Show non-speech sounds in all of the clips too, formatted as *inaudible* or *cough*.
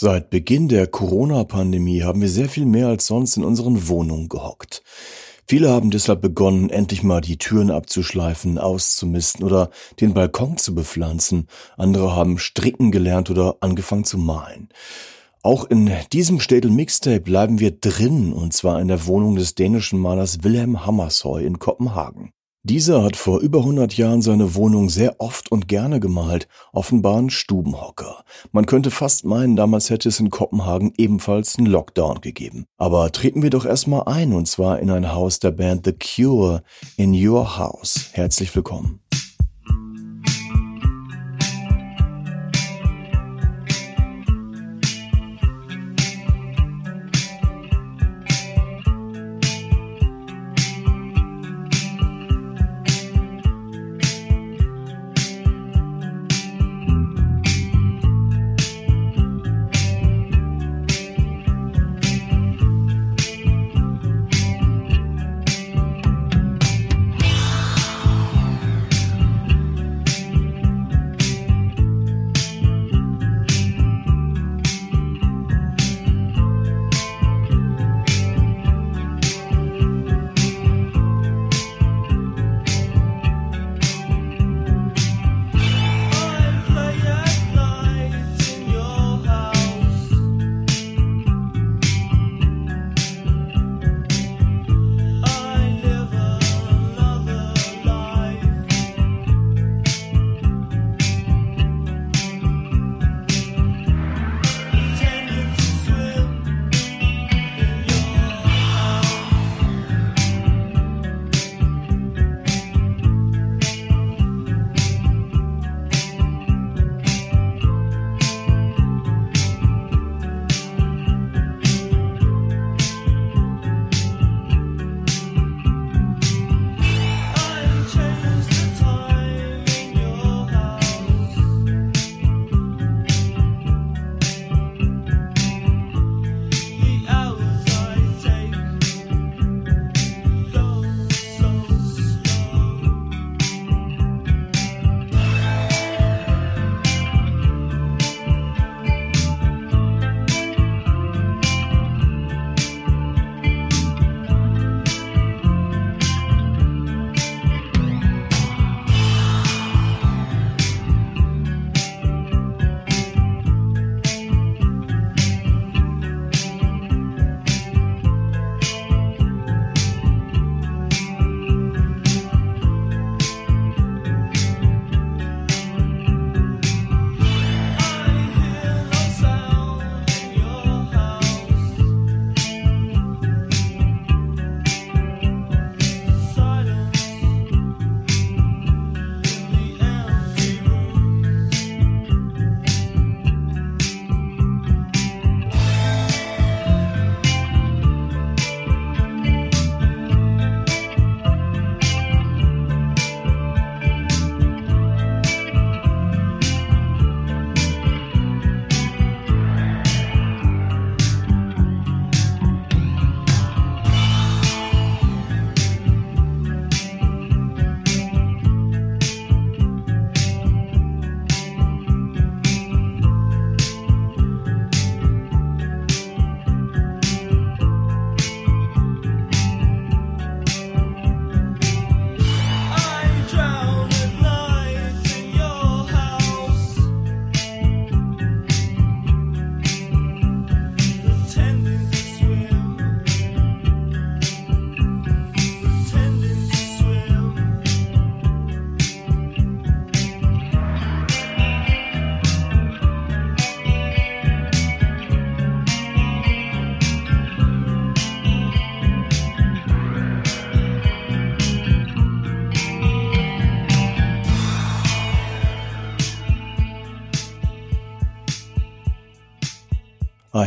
Seit Beginn der Corona-Pandemie haben wir sehr viel mehr als sonst in unseren Wohnungen gehockt. Viele haben deshalb begonnen, endlich mal die Türen abzuschleifen, auszumisten oder den Balkon zu bepflanzen. Andere haben stricken gelernt oder angefangen zu malen. Auch in diesem Städel Mixtape bleiben wir drin, und zwar in der Wohnung des dänischen Malers Wilhelm Hammershøi in Kopenhagen. Dieser hat vor über 100 Jahren seine Wohnung sehr oft und gerne gemalt, offenbar ein Stubenhocker. Man könnte fast meinen, damals hätte es in Kopenhagen ebenfalls einen Lockdown gegeben. Aber treten wir doch erstmal ein, und zwar in ein Haus der Band The Cure in Your House. Herzlich willkommen.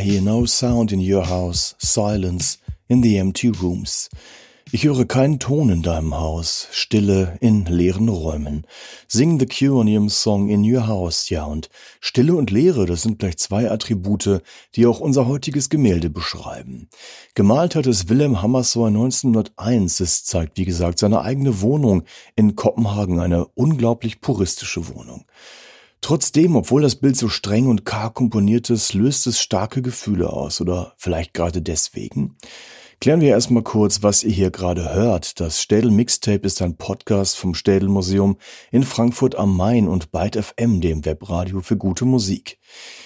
Hear no sound in your house, silence in the empty rooms. Ich höre keinen Ton in deinem Haus, Stille in leeren Räumen. Sing The ihrem Song In Your House, ja, und Stille und Leere, das sind gleich zwei Attribute, die auch unser heutiges Gemälde beschreiben. Gemalt hat es Wilhelm Hammershøi 1901. Es zeigt, wie gesagt, seine eigene Wohnung in Kopenhagen, eine unglaublich puristische Wohnung. Trotzdem, obwohl das Bild so streng und karg komponiert ist, löst es starke Gefühle aus oder vielleicht gerade deswegen. Klären wir erstmal kurz, was ihr hier gerade hört. Das Städel Mixtape ist ein Podcast vom Städel Museum in Frankfurt am Main und Byte FM, dem Webradio für gute Musik.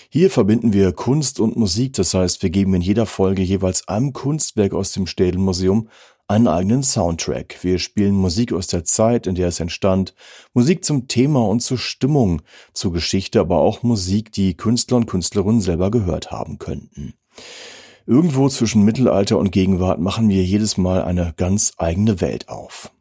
Hier verbinden wir Kunst und Musik, das heißt, wir geben in jeder Folge jeweils einem Kunstwerk aus dem Städel Museum einen eigenen Soundtrack. Wir spielen Musik aus der Zeit, in der es entstand, Musik zum Thema und zur Stimmung, zur Geschichte, aber auch Musik, die Künstler und Künstlerinnen selber gehört haben könnten. Irgendwo zwischen Mittelalter und Gegenwart machen wir jedes Mal eine ganz eigene Welt auf.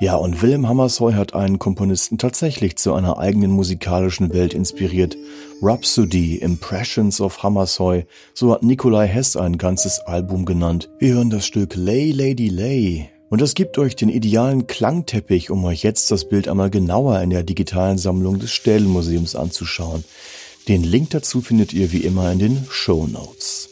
Ja, und Wilhelm Hammershøi hat einen Komponisten tatsächlich zu einer eigenen musikalischen Welt inspiriert. Rhapsody, Impressions of Hammershøi, so hat Nikolai Hess ein ganzes Album genannt. Wir hören das Stück Lay Lady Lay. Und das gibt euch den idealen Klangteppich, um euch jetzt das Bild einmal genauer in der digitalen Sammlung des Städelmuseums anzuschauen. Den Link dazu findet ihr wie immer in den Show Notes.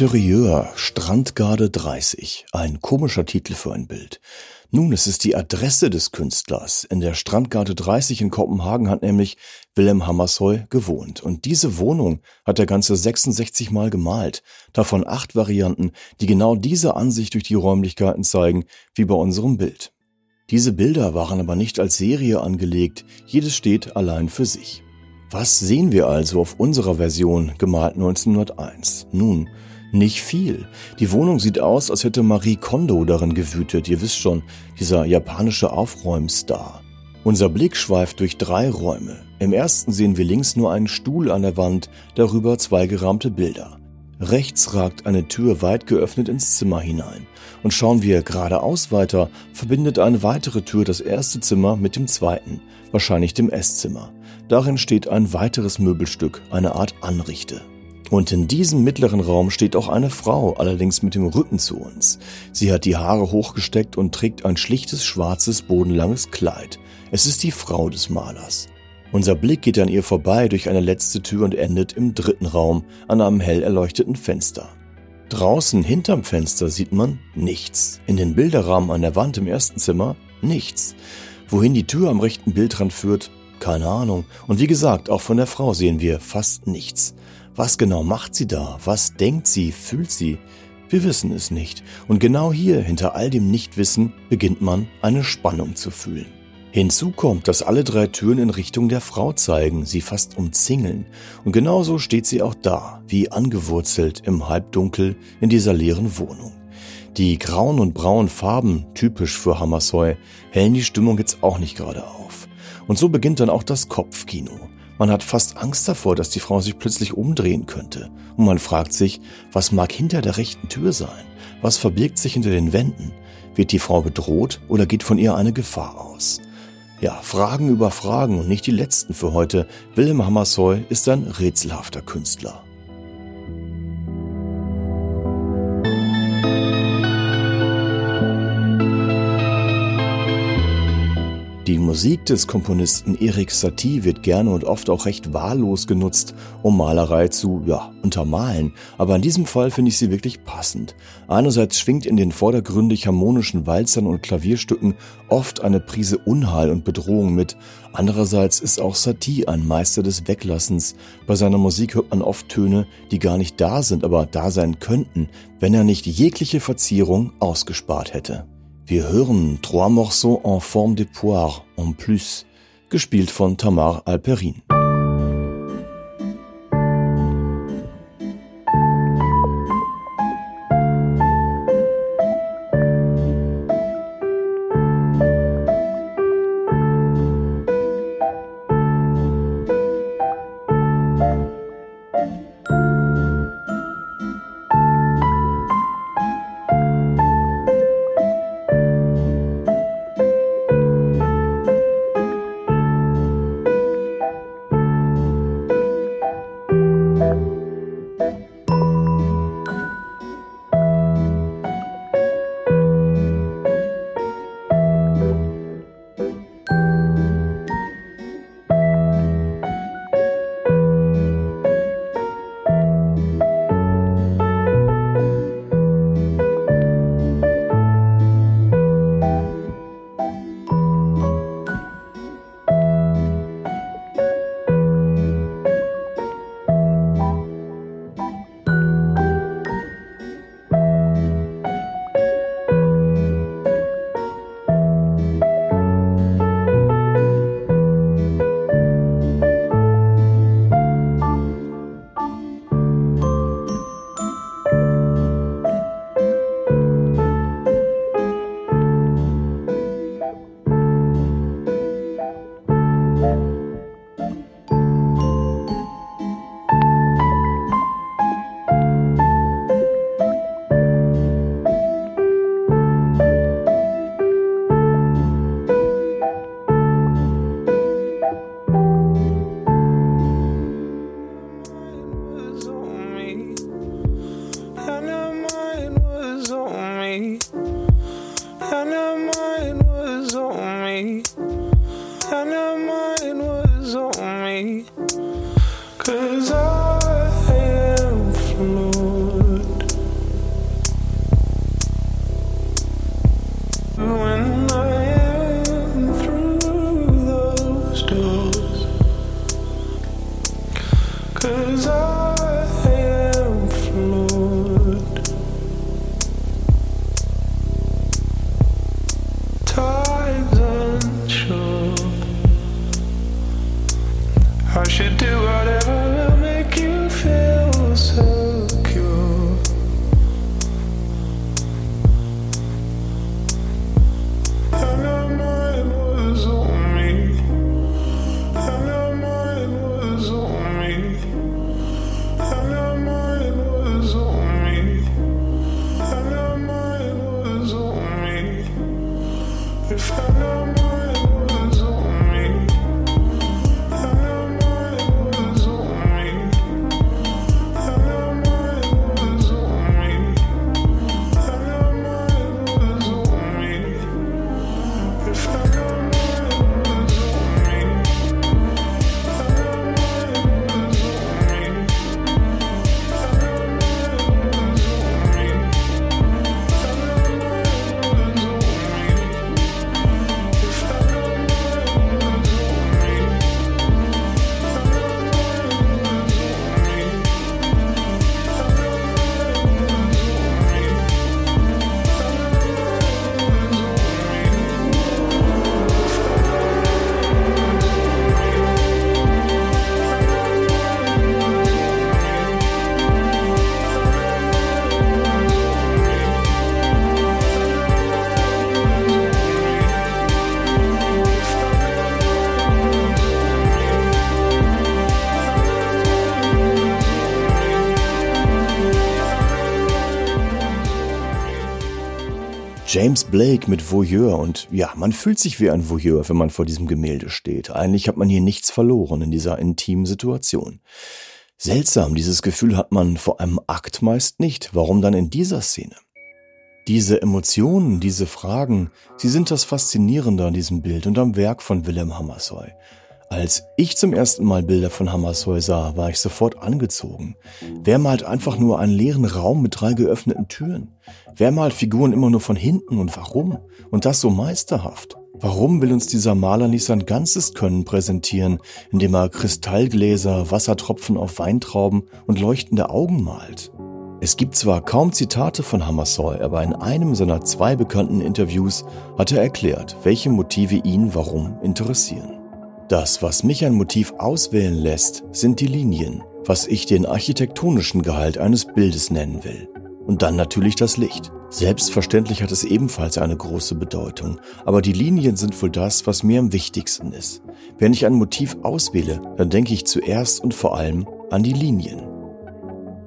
Interieur, Strandgarde 30. Ein komischer Titel für ein Bild. Nun, es ist die Adresse des Künstlers. In der Strandgarde 30 in Kopenhagen hat nämlich Willem Hammershøi gewohnt. Und diese Wohnung hat er ganze 66 Mal gemalt. Davon acht Varianten, die genau diese Ansicht durch die Räumlichkeiten zeigen, wie bei unserem Bild. Diese Bilder waren aber nicht als Serie angelegt. Jedes steht allein für sich. Was sehen wir also auf unserer Version, gemalt 1901? Nun, nicht viel. Die Wohnung sieht aus, als hätte Marie Kondo darin gewütet. Ihr wisst schon, dieser japanische Aufräumstar. Unser Blick schweift durch drei Räume. Im ersten sehen wir links nur einen Stuhl an der Wand, darüber zwei gerahmte Bilder. Rechts ragt eine Tür weit geöffnet ins Zimmer hinein. Und schauen wir geradeaus weiter, verbindet eine weitere Tür das erste Zimmer mit dem zweiten, wahrscheinlich dem Esszimmer. Darin steht ein weiteres Möbelstück, eine Art Anrichte. Und in diesem mittleren Raum steht auch eine Frau, allerdings mit dem Rücken zu uns. Sie hat die Haare hochgesteckt und trägt ein schlichtes schwarzes bodenlanges Kleid. Es ist die Frau des Malers. Unser Blick geht an ihr vorbei durch eine letzte Tür und endet im dritten Raum an einem hell erleuchteten Fenster. Draußen hinterm Fenster sieht man nichts. In den Bilderrahmen an der Wand im ersten Zimmer nichts. Wohin die Tür am rechten Bildrand führt, keine Ahnung. Und wie gesagt, auch von der Frau sehen wir fast nichts. Was genau macht sie da? Was denkt sie? Fühlt sie? Wir wissen es nicht. Und genau hier, hinter all dem Nichtwissen, beginnt man eine Spannung zu fühlen. Hinzu kommt, dass alle drei Türen in Richtung der Frau zeigen, sie fast umzingeln. Und genauso steht sie auch da, wie angewurzelt im Halbdunkel in dieser leeren Wohnung. Die grauen und braunen Farben, typisch für Hammersheu, hellen die Stimmung jetzt auch nicht gerade auf. Und so beginnt dann auch das Kopfkino. Man hat fast Angst davor, dass die Frau sich plötzlich umdrehen könnte. Und man fragt sich, was mag hinter der rechten Tür sein? Was verbirgt sich hinter den Wänden? Wird die Frau bedroht oder geht von ihr eine Gefahr aus? Ja, Fragen über Fragen und nicht die letzten für heute. Wilhelm Hammersheu ist ein rätselhafter Künstler. Musik des Komponisten Erik Satie wird gerne und oft auch recht wahllos genutzt, um Malerei zu, ja, untermalen. Aber in diesem Fall finde ich sie wirklich passend. Einerseits schwingt in den vordergründig harmonischen Walzern und Klavierstücken oft eine Prise Unheil und Bedrohung mit. Andererseits ist auch Satie ein Meister des Weglassens. Bei seiner Musik hört man oft Töne, die gar nicht da sind, aber da sein könnten, wenn er nicht jegliche Verzierung ausgespart hätte. Wir hören Trois Morceaux en forme de poire en plus, gespielt von Tamar Alperin. James Blake mit Voyeur und ja, man fühlt sich wie ein Voyeur, wenn man vor diesem Gemälde steht. Eigentlich hat man hier nichts verloren in dieser intimen Situation. Seltsam, dieses Gefühl hat man vor einem Akt meist nicht. Warum dann in dieser Szene? Diese Emotionen, diese Fragen, sie sind das Faszinierende an diesem Bild und am Werk von Wilhelm Hammershøi. Als ich zum ersten Mal Bilder von Hammershøi sah, war ich sofort angezogen. Wer malt einfach nur einen leeren Raum mit drei geöffneten Türen? Wer malt Figuren immer nur von hinten und warum? Und das so meisterhaft? Warum will uns dieser Maler nicht sein ganzes Können präsentieren, indem er Kristallgläser, Wassertropfen auf Weintrauben und leuchtende Augen malt? Es gibt zwar kaum Zitate von Hammershøi, aber in einem seiner zwei bekannten Interviews hat er erklärt, welche Motive ihn warum interessieren. Das, was mich ein Motiv auswählen lässt, sind die Linien, was ich den architektonischen Gehalt eines Bildes nennen will. Und dann natürlich das Licht. Selbstverständlich hat es ebenfalls eine große Bedeutung, aber die Linien sind wohl das, was mir am wichtigsten ist. Wenn ich ein Motiv auswähle, dann denke ich zuerst und vor allem an die Linien.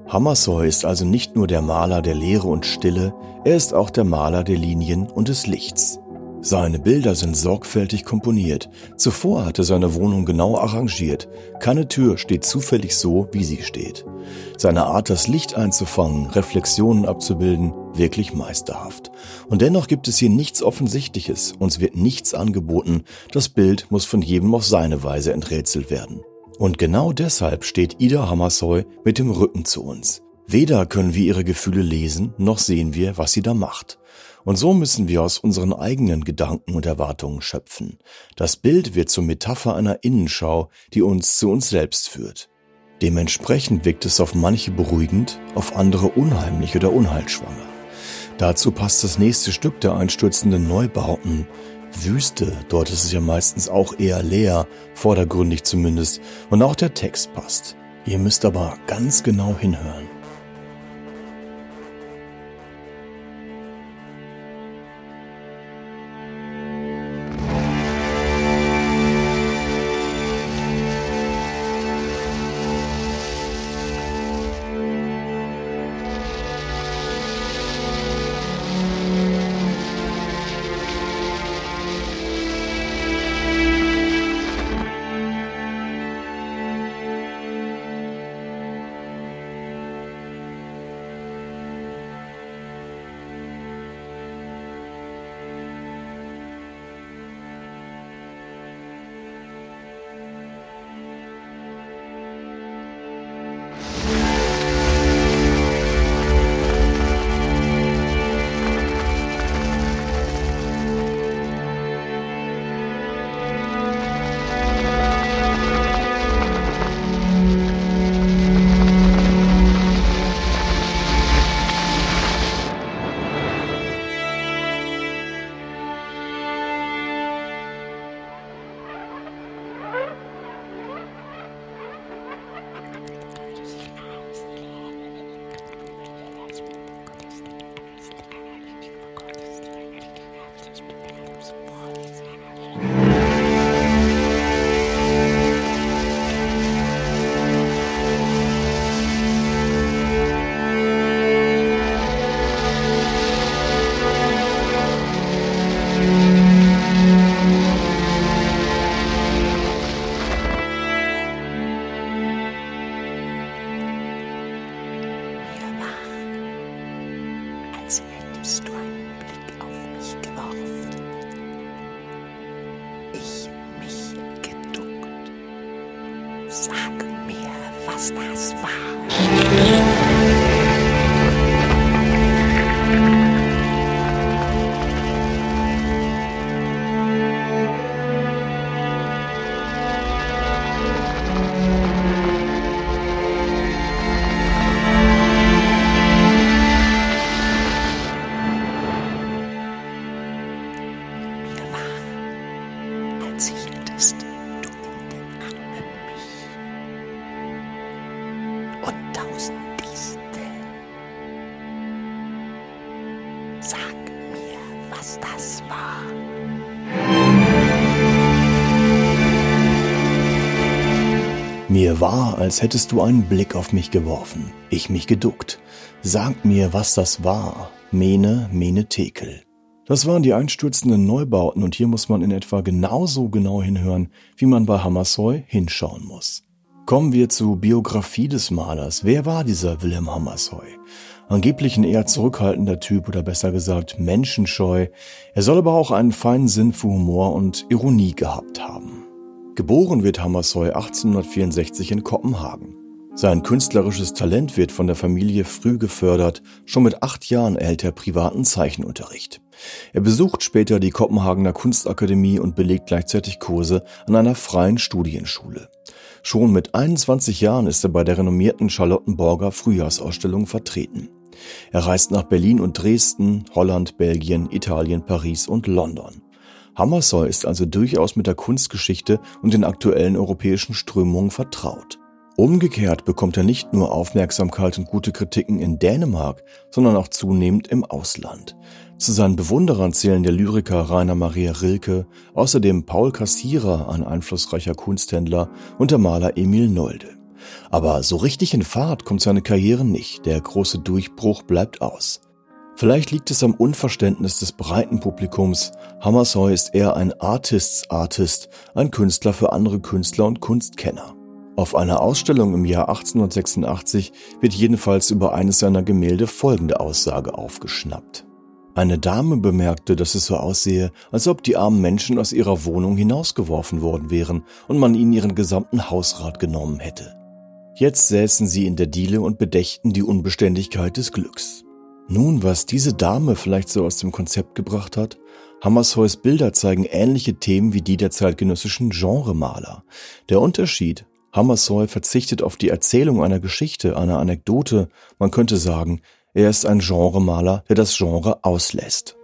Hammershøi ist also nicht nur der Maler der Leere und Stille, er ist auch der Maler der Linien und des Lichts. Seine Bilder sind sorgfältig komponiert. Zuvor hatte seine Wohnung genau arrangiert. Keine Tür steht zufällig so, wie sie steht. Seine Art, das Licht einzufangen, Reflexionen abzubilden, wirklich meisterhaft. Und dennoch gibt es hier nichts Offensichtliches. Uns wird nichts angeboten. Das Bild muss von jedem auf seine Weise enträtselt werden. Und genau deshalb steht Ida Hammershøi mit dem Rücken zu uns. Weder können wir ihre Gefühle lesen, noch sehen wir, was sie da macht. Und so müssen wir aus unseren eigenen Gedanken und Erwartungen schöpfen. Das Bild wird zur Metapher einer Innenschau, die uns zu uns selbst führt. Dementsprechend wirkt es auf manche beruhigend, auf andere unheimlich oder unheilschwanger. Dazu passt das nächste Stück der einstürzenden Neubauten. Wüste, dort ist es ja meistens auch eher leer, vordergründig zumindest, und auch der Text passt. Ihr müsst aber ganz genau hinhören. Mir war, als hättest du einen Blick auf mich geworfen, ich mich geduckt. Sag mir, was das war, Mene, Mene Tekel. Das waren die einstürzenden Neubauten und hier muss man in etwa genauso genau hinhören, wie man bei Hammershøi hinschauen muss. Kommen wir zur Biografie des Malers. Wer war dieser Wilhelm Hammershøi? Angeblich ein eher zurückhaltender Typ oder besser gesagt menschenscheu. Er soll aber auch einen feinen Sinn für Humor und Ironie gehabt haben. Geboren wird Hammershøi 1864 in Kopenhagen. Sein künstlerisches Talent wird von der Familie früh gefördert. Schon mit acht Jahren erhält er privaten Zeichenunterricht. Er besucht später die Kopenhagener Kunstakademie und belegt gleichzeitig Kurse an einer freien Studienschule. Schon mit 21 Jahren ist er bei der renommierten Charlottenborger Frühjahrsausstellung vertreten. Er reist nach Berlin und Dresden, Holland, Belgien, Italien, Paris und London. Hammershøi ist also durchaus mit der Kunstgeschichte und den aktuellen europäischen Strömungen vertraut. Umgekehrt bekommt er nicht nur Aufmerksamkeit und gute Kritiken in Dänemark, sondern auch zunehmend im Ausland. Zu seinen Bewunderern zählen der Lyriker Rainer Maria Rilke, außerdem Paul Kassierer, ein einflussreicher Kunsthändler, und der Maler Emil Nolde. Aber so richtig in Fahrt kommt seine Karriere nicht, der große Durchbruch bleibt aus. Vielleicht liegt es am Unverständnis des breiten Publikums. Hammershøi ist eher ein Artists Artist, ein Künstler für andere Künstler und Kunstkenner. Auf einer Ausstellung im Jahr 1886 wird jedenfalls über eines seiner Gemälde folgende Aussage aufgeschnappt. Eine Dame bemerkte, dass es so aussehe, als ob die armen Menschen aus ihrer Wohnung hinausgeworfen worden wären und man ihnen ihren gesamten Hausrat genommen hätte. Jetzt säßen sie in der Diele und bedächten die Unbeständigkeit des Glücks. Nun, was diese Dame vielleicht so aus dem Konzept gebracht hat, Hammershøis Bilder zeigen ähnliche Themen wie die der zeitgenössischen Genremaler. Der Unterschied, Hammershøi verzichtet auf die Erzählung einer Geschichte, einer Anekdote, man könnte sagen, er ist ein Genremaler, der das Genre auslässt.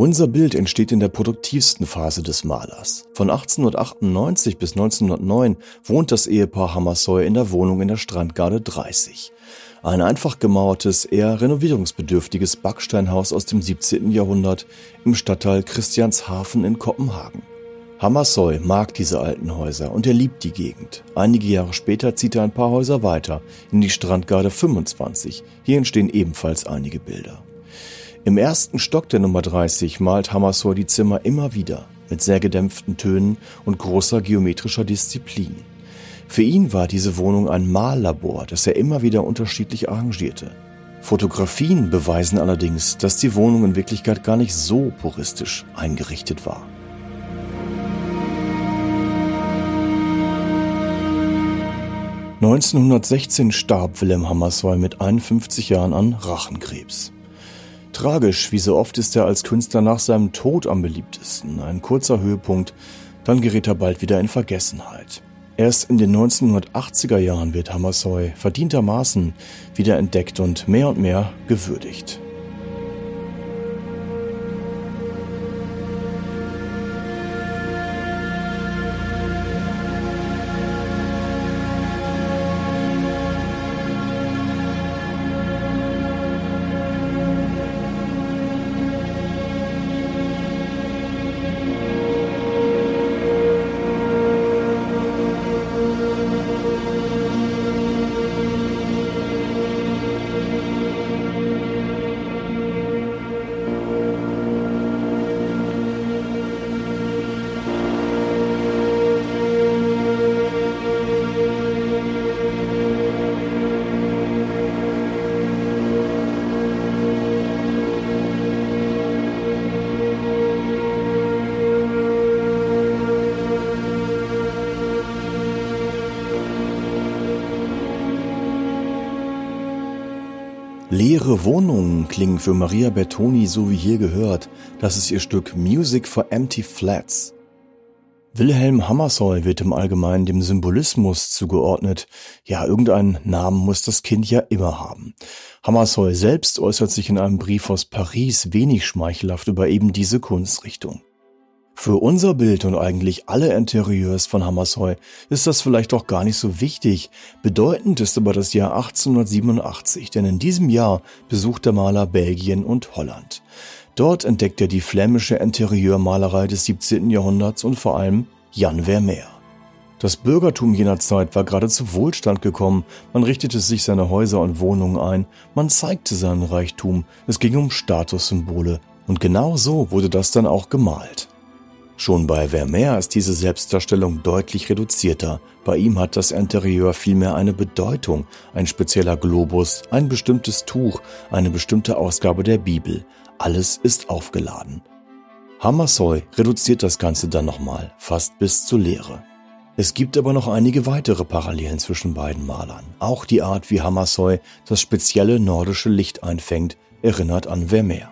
Unser Bild entsteht in der produktivsten Phase des Malers. Von 1898 bis 1909 wohnt das Ehepaar Hammershøi in der Wohnung in der Strandgarde 30. Ein einfach gemauertes, eher renovierungsbedürftiges Backsteinhaus aus dem 17. Jahrhundert im Stadtteil Christianshafen in Kopenhagen. Hammershøi mag diese alten Häuser und er liebt die Gegend. Einige Jahre später zieht er ein paar Häuser weiter in die Strandgarde 25. Hier entstehen ebenfalls einige Bilder. Im ersten Stock der Nummer 30 malt Hammershøi die Zimmer immer wieder mit sehr gedämpften Tönen und großer geometrischer Disziplin. Für ihn war diese Wohnung ein Mallabor, das er immer wieder unterschiedlich arrangierte. Fotografien beweisen allerdings, dass die Wohnung in Wirklichkeit gar nicht so puristisch eingerichtet war. (1916) starb Wilhelm Hammershøi mit 51 Jahren an Rachenkrebs. Tragisch, wie so oft ist er als Künstler nach seinem Tod am beliebtesten. Ein kurzer Höhepunkt, dann gerät er bald wieder in Vergessenheit. Erst in den 1980er Jahren wird Hammershøi verdientermaßen wieder entdeckt und mehr und mehr gewürdigt. Leere Wohnungen klingen für Maria Bertoni so wie hier gehört. Das ist ihr Stück Music for Empty Flats. Wilhelm Hammershøi wird im Allgemeinen dem Symbolismus zugeordnet. Ja, irgendeinen Namen muss das Kind ja immer haben. Hammershøi selbst äußert sich in einem Brief aus Paris wenig schmeichelhaft über eben diese Kunstrichtung. Für unser Bild und eigentlich alle Interieurs von Hammershøi ist das vielleicht auch gar nicht so wichtig. Bedeutend ist aber das Jahr 1887, denn in diesem Jahr besucht der Maler Belgien und Holland. Dort entdeckt er die flämische Interieurmalerei des 17. Jahrhunderts und vor allem Jan Vermeer. Das Bürgertum jener Zeit war gerade zu Wohlstand gekommen, man richtete sich seine Häuser und Wohnungen ein, man zeigte seinen Reichtum, es ging um Statussymbole, und genau so wurde das dann auch gemalt. Schon bei Vermeer ist diese Selbstdarstellung deutlich reduzierter. Bei ihm hat das Interieur vielmehr eine Bedeutung, ein spezieller Globus, ein bestimmtes Tuch, eine bestimmte Ausgabe der Bibel. Alles ist aufgeladen. Hammershøi reduziert das Ganze dann nochmal, fast bis zur Leere. Es gibt aber noch einige weitere Parallelen zwischen beiden Malern. Auch die Art, wie Hammershøi das spezielle nordische Licht einfängt, erinnert an Vermeer.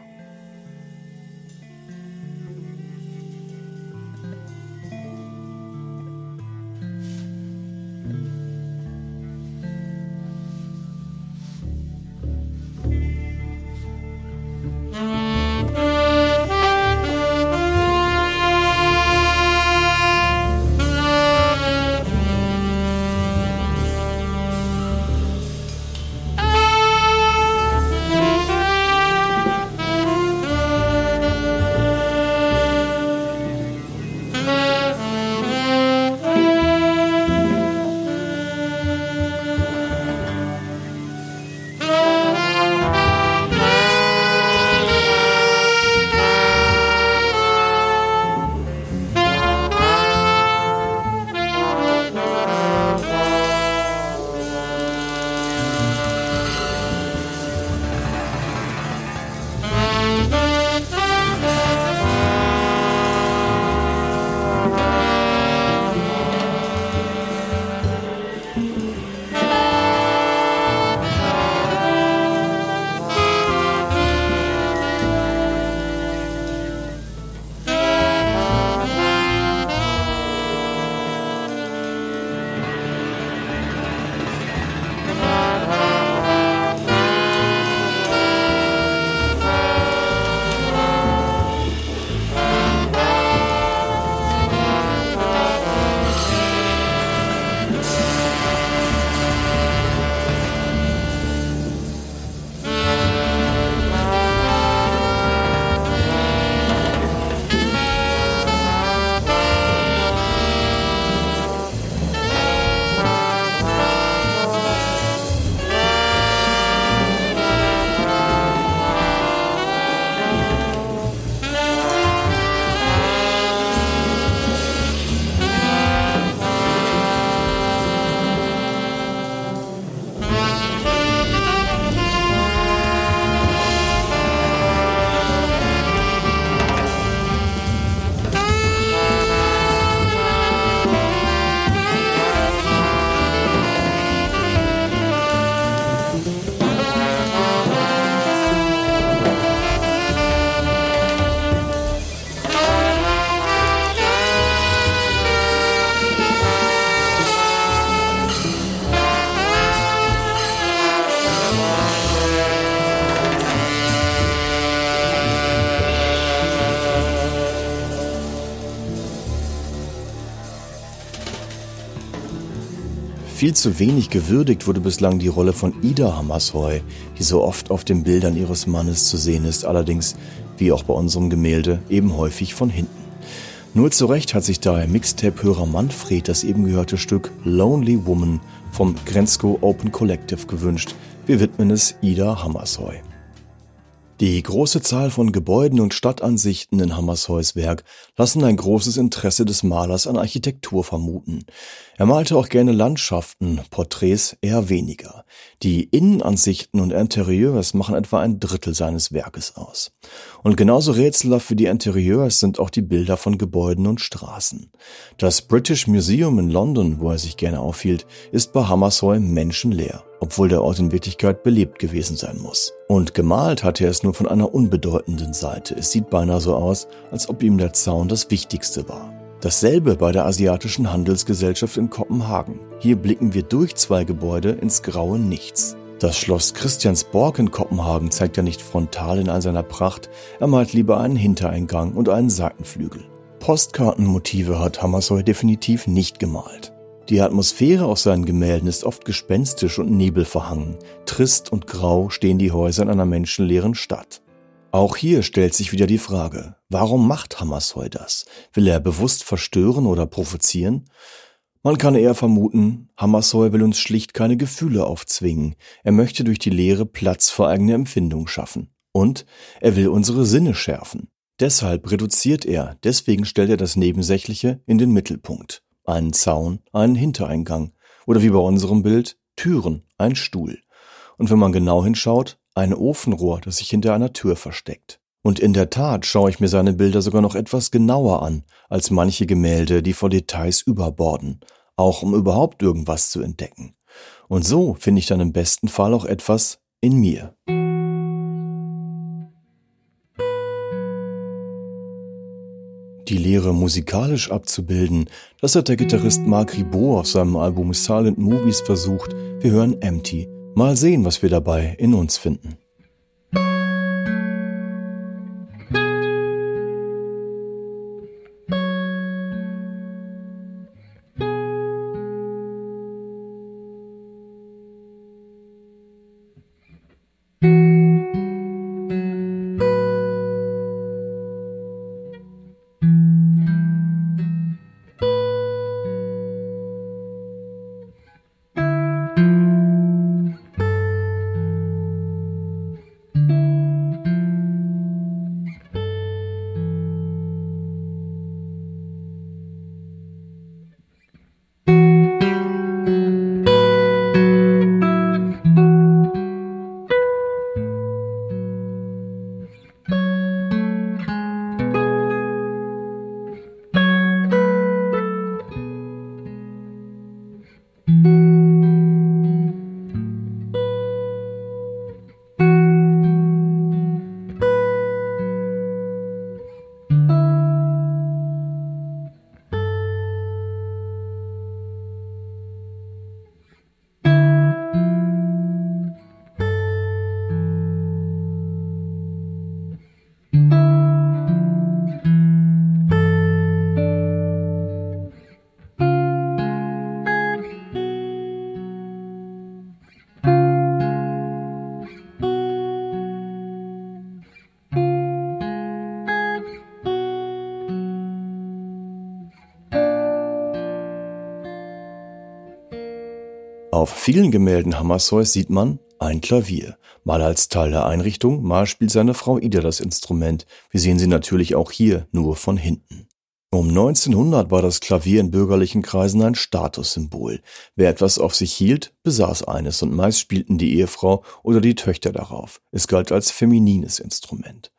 Viel zu wenig gewürdigt wurde bislang die Rolle von Ida Hammershøi, die so oft auf den Bildern ihres Mannes zu sehen ist, allerdings, wie auch bei unserem Gemälde, eben häufig von hinten. Nur zu Recht hat sich daher Mixtape-Hörer Manfred das eben gehörte Stück Lonely Woman vom Grenzko Open Collective gewünscht. Wir widmen es Ida Hammershøi. Die große Zahl von Gebäuden und Stadtansichten in Hammershøis Werk lassen ein großes Interesse des Malers an Architektur vermuten. Er malte auch gerne Landschaften, Porträts eher weniger. Die Innenansichten und Interieurs machen etwa ein Drittel seines Werkes aus. Und genauso rätselhaft wie die Interieurs sind auch die Bilder von Gebäuden und Straßen. Das British Museum in London, wo er sich gerne aufhielt, ist bei Hammershøi menschenleer obwohl der Ort in Wirklichkeit belebt gewesen sein muss. Und gemalt hatte er es nur von einer unbedeutenden Seite. Es sieht beinahe so aus, als ob ihm der Zaun das Wichtigste war. Dasselbe bei der Asiatischen Handelsgesellschaft in Kopenhagen. Hier blicken wir durch zwei Gebäude ins graue Nichts. Das Schloss Christiansborg in Kopenhagen zeigt er nicht frontal in all seiner Pracht, er malt lieber einen Hintereingang und einen Seitenflügel. Postkartenmotive hat Hammershøi definitiv nicht gemalt. Die Atmosphäre aus seinen Gemälden ist oft gespenstisch und nebelverhangen. Trist und grau stehen die Häuser in einer menschenleeren Stadt. Auch hier stellt sich wieder die Frage, warum macht Hammershøi das? Will er bewusst verstören oder provozieren? Man kann eher vermuten, Hammershøi will uns schlicht keine Gefühle aufzwingen. Er möchte durch die Lehre Platz für eigene Empfindung schaffen. Und er will unsere Sinne schärfen. Deshalb reduziert er, deswegen stellt er das Nebensächliche in den Mittelpunkt. Einen Zaun, einen Hintereingang. Oder wie bei unserem Bild, Türen, ein Stuhl. Und wenn man genau hinschaut, ein Ofenrohr, das sich hinter einer Tür versteckt. Und in der Tat schaue ich mir seine Bilder sogar noch etwas genauer an als manche Gemälde, die vor Details überborden, auch um überhaupt irgendwas zu entdecken. Und so finde ich dann im besten Fall auch etwas in mir. Die Lehre musikalisch abzubilden, das hat der Gitarrist Marc Ribot auf seinem Album Silent Movies versucht. Wir hören Empty. Mal sehen, was wir dabei in uns finden. Auf vielen Gemälden Hammershøis sieht man ein Klavier, mal als Teil der Einrichtung, mal spielt seine Frau Ida das Instrument. Wir sehen sie natürlich auch hier nur von hinten. Um 1900 war das Klavier in bürgerlichen Kreisen ein Statussymbol. Wer etwas auf sich hielt, besaß eines und meist spielten die Ehefrau oder die Töchter darauf. Es galt als feminines Instrument.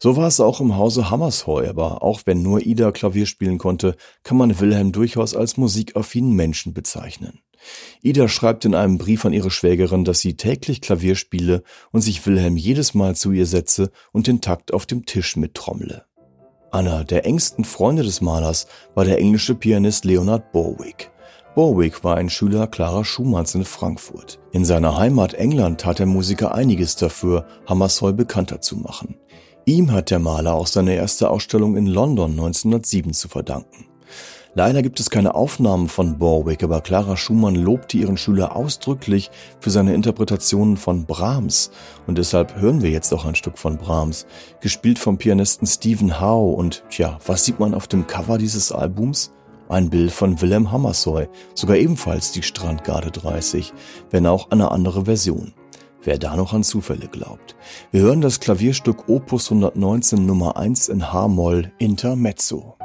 So war es auch im Hause Hammershøi, aber auch wenn nur Ida Klavier spielen konnte, kann man Wilhelm durchaus als musikaffinen Menschen bezeichnen. Ida schreibt in einem Brief an ihre Schwägerin, dass sie täglich Klavier spiele und sich Wilhelm jedes Mal zu ihr setze und den Takt auf dem Tisch mittrommle. Einer der engsten Freunde des Malers war der englische Pianist Leonard Borwick. Borwick war ein Schüler Clara Schumanns in Frankfurt. In seiner Heimat England tat der Musiker einiges dafür, Hammershøi bekannter zu machen. Ihm hat der Maler auch seine erste Ausstellung in London 1907 zu verdanken. Leider gibt es keine Aufnahmen von Borwick, aber Clara Schumann lobte ihren Schüler ausdrücklich für seine Interpretationen von Brahms. Und deshalb hören wir jetzt auch ein Stück von Brahms, gespielt vom Pianisten Stephen Howe. Und tja, was sieht man auf dem Cover dieses Albums? Ein Bild von Willem Hammershøi, sogar ebenfalls die Strandgarde 30, wenn auch eine andere Version. Wer da noch an Zufälle glaubt. Wir hören das Klavierstück Opus 119 Nummer 1 in H-Moll Intermezzo.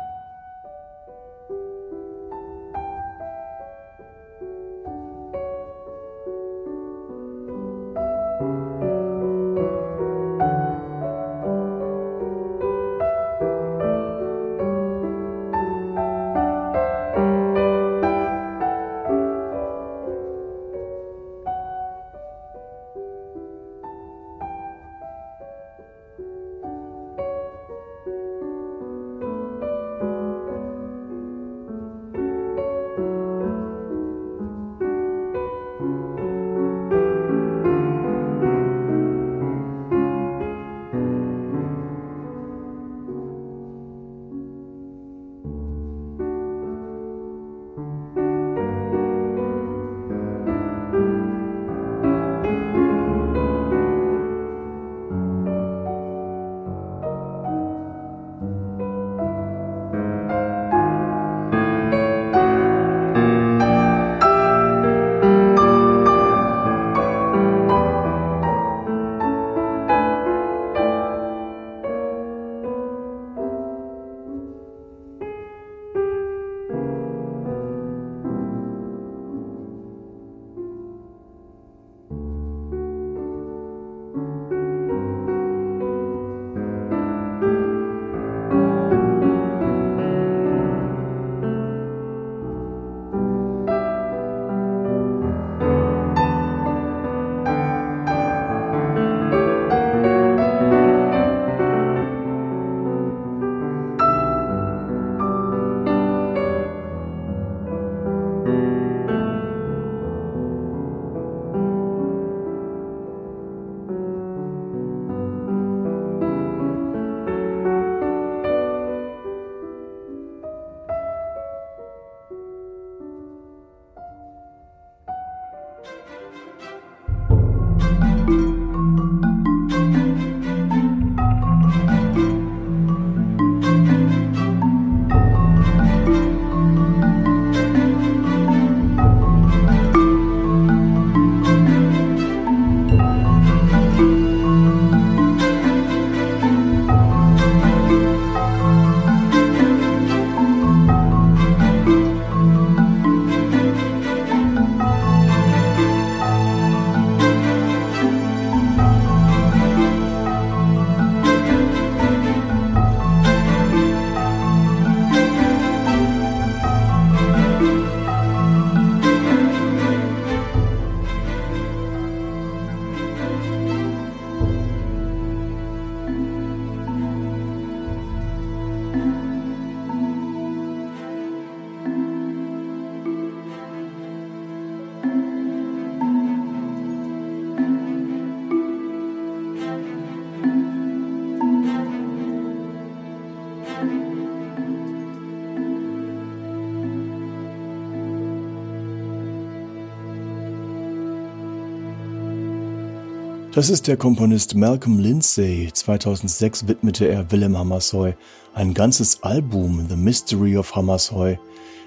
Das ist der Komponist Malcolm Lindsay. 2006 widmete er Willem Hammershøi ein ganzes Album, The Mystery of Hammershøi.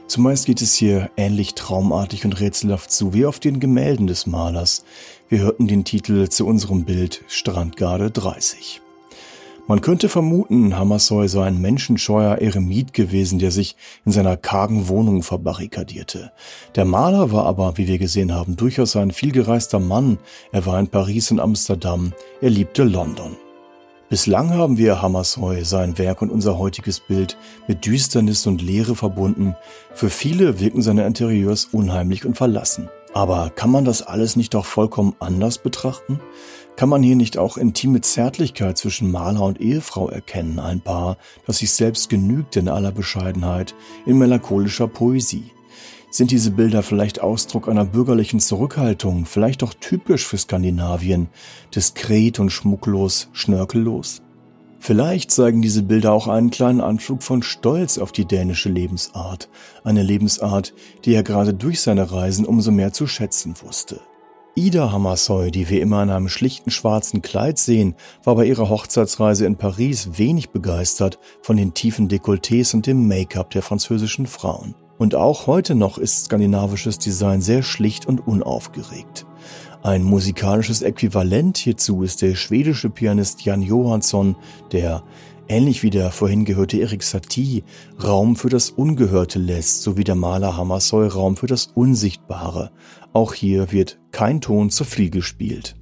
Zumeist geht es hier ähnlich traumartig und rätselhaft zu wie auf den Gemälden des Malers. Wir hörten den Titel zu unserem Bild Strandgarde 30. Man könnte vermuten, Hammershøi sei ein menschenscheuer Eremit gewesen, der sich in seiner kargen Wohnung verbarrikadierte. Der Maler war aber, wie wir gesehen haben, durchaus ein vielgereister Mann. Er war in Paris und Amsterdam. Er liebte London. Bislang haben wir Hammershøi, sein Werk und unser heutiges Bild mit Düsternis und Leere verbunden. Für viele wirken seine Interieurs unheimlich und verlassen. Aber kann man das alles nicht auch vollkommen anders betrachten? Kann man hier nicht auch intime Zärtlichkeit zwischen Maler und Ehefrau erkennen, ein Paar, das sich selbst genügt in aller Bescheidenheit, in melancholischer Poesie? Sind diese Bilder vielleicht Ausdruck einer bürgerlichen Zurückhaltung, vielleicht auch typisch für Skandinavien, diskret und schmucklos, schnörkellos? Vielleicht zeigen diese Bilder auch einen kleinen Anflug von Stolz auf die dänische Lebensart, eine Lebensart, die er gerade durch seine Reisen umso mehr zu schätzen wusste. Ida Hammershøi, die wir immer in einem schlichten schwarzen Kleid sehen, war bei ihrer Hochzeitsreise in Paris wenig begeistert von den tiefen Dekolletés und dem Make-up der französischen Frauen. Und auch heute noch ist skandinavisches Design sehr schlicht und unaufgeregt. Ein musikalisches Äquivalent hierzu ist der schwedische Pianist Jan Johansson, der ähnlich wie der vorhin gehörte Erik Satie Raum für das Ungehörte lässt, sowie der Maler Hammershøi Raum für das Unsichtbare, auch hier wird kein Ton zu viel gespielt.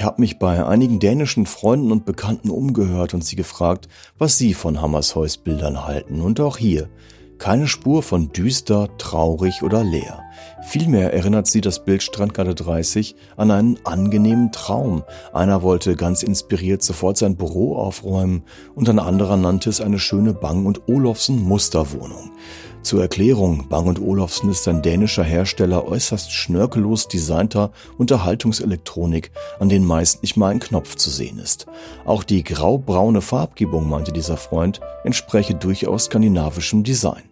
Ich habe mich bei einigen dänischen Freunden und Bekannten umgehört und sie gefragt, was sie von Hammershøis Bildern halten. Und auch hier keine Spur von düster, traurig oder leer. Vielmehr erinnert sie das Bild Strandgarde 30 an einen angenehmen Traum. Einer wollte ganz inspiriert sofort sein Büro aufräumen und ein anderer nannte es eine schöne Bang- und Olofsen Musterwohnung. Zur Erklärung, Bang Olufsen ist ein dänischer Hersteller äußerst schnörkellos designter Unterhaltungselektronik, an denen meist nicht mal ein Knopf zu sehen ist. Auch die graubraune Farbgebung, meinte dieser Freund, entspreche durchaus skandinavischem Design.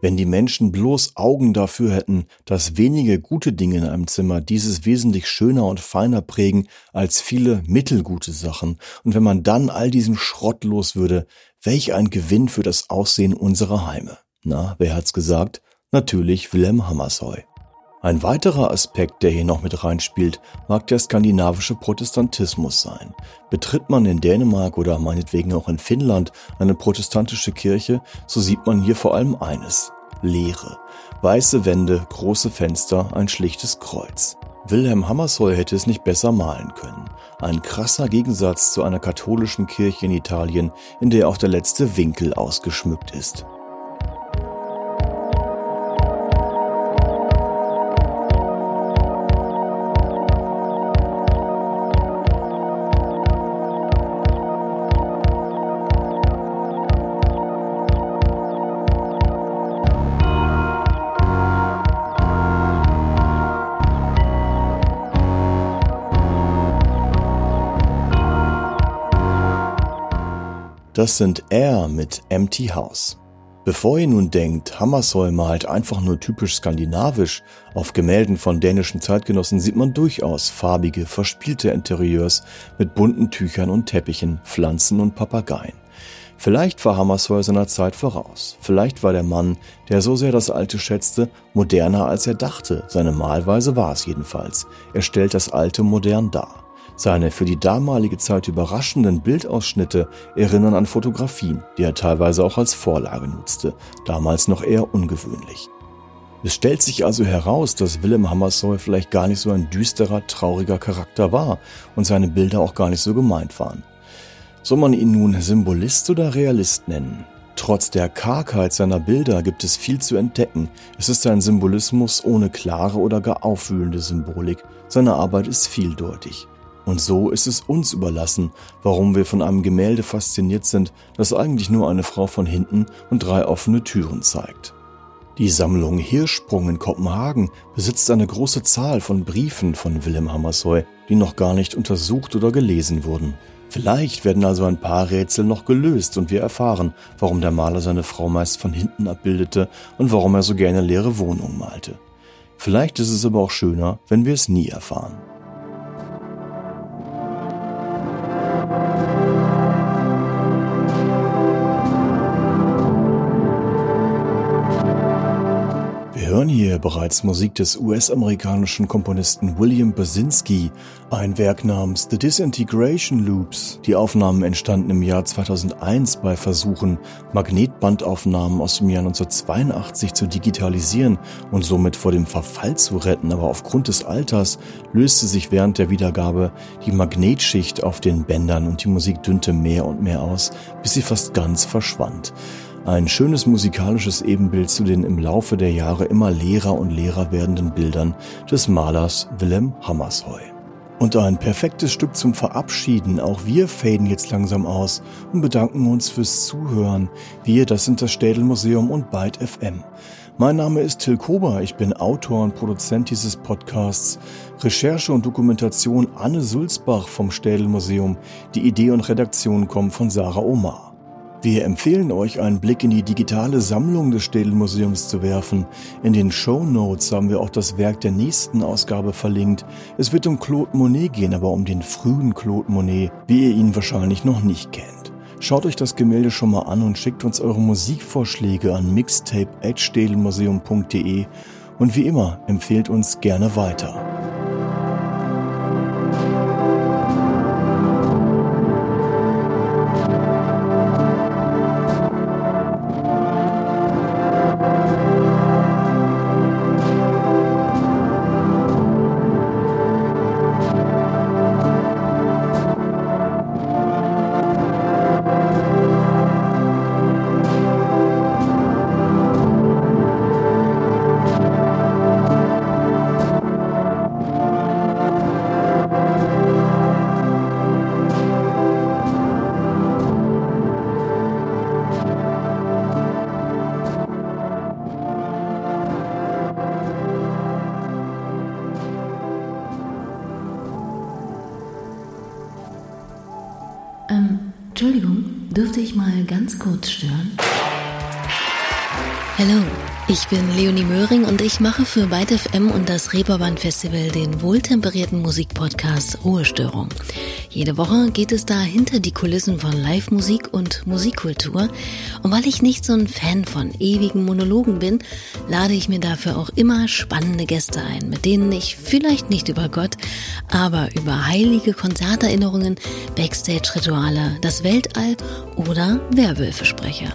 Wenn die Menschen bloß Augen dafür hätten, dass wenige gute Dinge in einem Zimmer dieses wesentlich schöner und feiner prägen als viele mittelgute Sachen, und wenn man dann all diesen Schrott los würde, welch ein Gewinn für das Aussehen unserer Heime. Na, wer hat's gesagt? Natürlich Wilhelm Hammershøi. Ein weiterer Aspekt, der hier noch mit reinspielt, mag der skandinavische Protestantismus sein. Betritt man in Dänemark oder meinetwegen auch in Finnland eine protestantische Kirche, so sieht man hier vor allem eines. Leere. Weiße Wände, große Fenster, ein schlichtes Kreuz. Wilhelm Hammershøi hätte es nicht besser malen können. Ein krasser Gegensatz zu einer katholischen Kirche in Italien, in der auch der letzte Winkel ausgeschmückt ist. Das sind Air mit Empty House. Bevor ihr nun denkt, Hammershøi malt einfach nur typisch skandinavisch, auf Gemälden von dänischen Zeitgenossen sieht man durchaus farbige, verspielte Interieurs mit bunten Tüchern und Teppichen, Pflanzen und Papageien. Vielleicht war Hammershøi seiner Zeit voraus. Vielleicht war der Mann, der so sehr das Alte schätzte, moderner als er dachte. Seine Malweise war es jedenfalls. Er stellt das Alte modern dar. Seine für die damalige Zeit überraschenden Bildausschnitte erinnern an Fotografien, die er teilweise auch als Vorlage nutzte, damals noch eher ungewöhnlich. Es stellt sich also heraus, dass Willem Hammershøi vielleicht gar nicht so ein düsterer, trauriger Charakter war und seine Bilder auch gar nicht so gemeint waren. Soll man ihn nun Symbolist oder Realist nennen? Trotz der Kargheit seiner Bilder gibt es viel zu entdecken. Es ist ein Symbolismus ohne klare oder gar aufwühlende Symbolik. Seine Arbeit ist vieldeutig. Und so ist es uns überlassen, warum wir von einem Gemälde fasziniert sind, das eigentlich nur eine Frau von hinten und drei offene Türen zeigt. Die Sammlung Hirschsprung in Kopenhagen besitzt eine große Zahl von Briefen von Willem Hammershøi, die noch gar nicht untersucht oder gelesen wurden. Vielleicht werden also ein paar Rätsel noch gelöst und wir erfahren, warum der Maler seine Frau meist von hinten abbildete und warum er so gerne leere Wohnungen malte. Vielleicht ist es aber auch schöner, wenn wir es nie erfahren. Hören hier bereits Musik des US-amerikanischen Komponisten William Basinski, ein Werk namens The Disintegration Loops. Die Aufnahmen entstanden im Jahr 2001 bei Versuchen, Magnetbandaufnahmen aus dem Jahr 1982 zu digitalisieren und somit vor dem Verfall zu retten, aber aufgrund des Alters löste sich während der Wiedergabe die Magnetschicht auf den Bändern und die Musik dünnte mehr und mehr aus, bis sie fast ganz verschwand. Ein schönes musikalisches Ebenbild zu den im Laufe der Jahre immer leerer und leerer werdenden Bildern des Malers Willem Hammershøi. Und ein perfektes Stück zum Verabschieden. Auch wir faden jetzt langsam aus und bedanken uns fürs Zuhören. Wir, das sind das Städel Museum und Byte FM. Mein Name ist Till Kober, ich bin Autor und Produzent dieses Podcasts. Recherche und Dokumentation Anne Sulzbach vom Städel Museum. Die Idee und Redaktion kommen von Sarah Omar. Wir empfehlen euch, einen Blick in die digitale Sammlung des Städelmuseums zu werfen. In den Show Notes haben wir auch das Werk der nächsten Ausgabe verlinkt. Es wird um Claude Monet gehen, aber um den frühen Claude Monet, wie ihr ihn wahrscheinlich noch nicht kennt. Schaut euch das Gemälde schon mal an und schickt uns eure Musikvorschläge an mixtape.städelmuseum.de und wie immer empfehlt uns gerne weiter. Ganz kurz stören? Hallo, ich bin Leonie Möhring und ich mache für Byte FM und das Reeperbahn Festival den wohltemperierten Musikpodcast Ruhestörung. Jede Woche geht es da hinter die Kulissen von Live-Musik und Musikkultur. Und weil ich nicht so ein Fan von ewigen Monologen bin, lade ich mir dafür auch immer spannende Gäste ein, mit denen ich vielleicht nicht über Gott, aber über heilige Konzerterinnerungen, Backstage-Rituale, das Weltall oder Werwölfe spreche.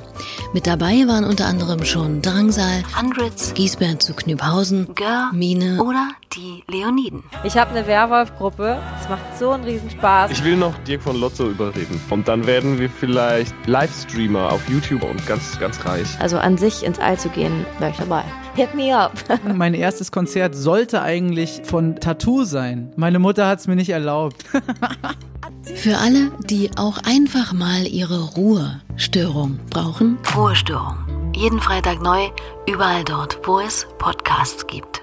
Mit dabei waren unter anderem schon Drangsal, Hundreds, Giesbert zu Knübhausen, Gör, Mine oder die Leoniden. Ich habe eine Werwolf-Gruppe. Es macht so einen Riesenspaß. Ich will noch Dirk von Lotso überreden. Und dann werden wir vielleicht Livestreamer auf YouTube und ganz, ganz reich. Also an sich ins All zu gehen, wäre ich dabei. Hit me up. *laughs* mein erstes Konzert sollte eigentlich von Tattoo sein. Meine Mutter hat es mir nicht erlaubt. *laughs* Für alle, die auch einfach mal ihre Ruhestörung brauchen. Ruhestörung. Jeden Freitag neu, überall dort, wo es Podcasts gibt.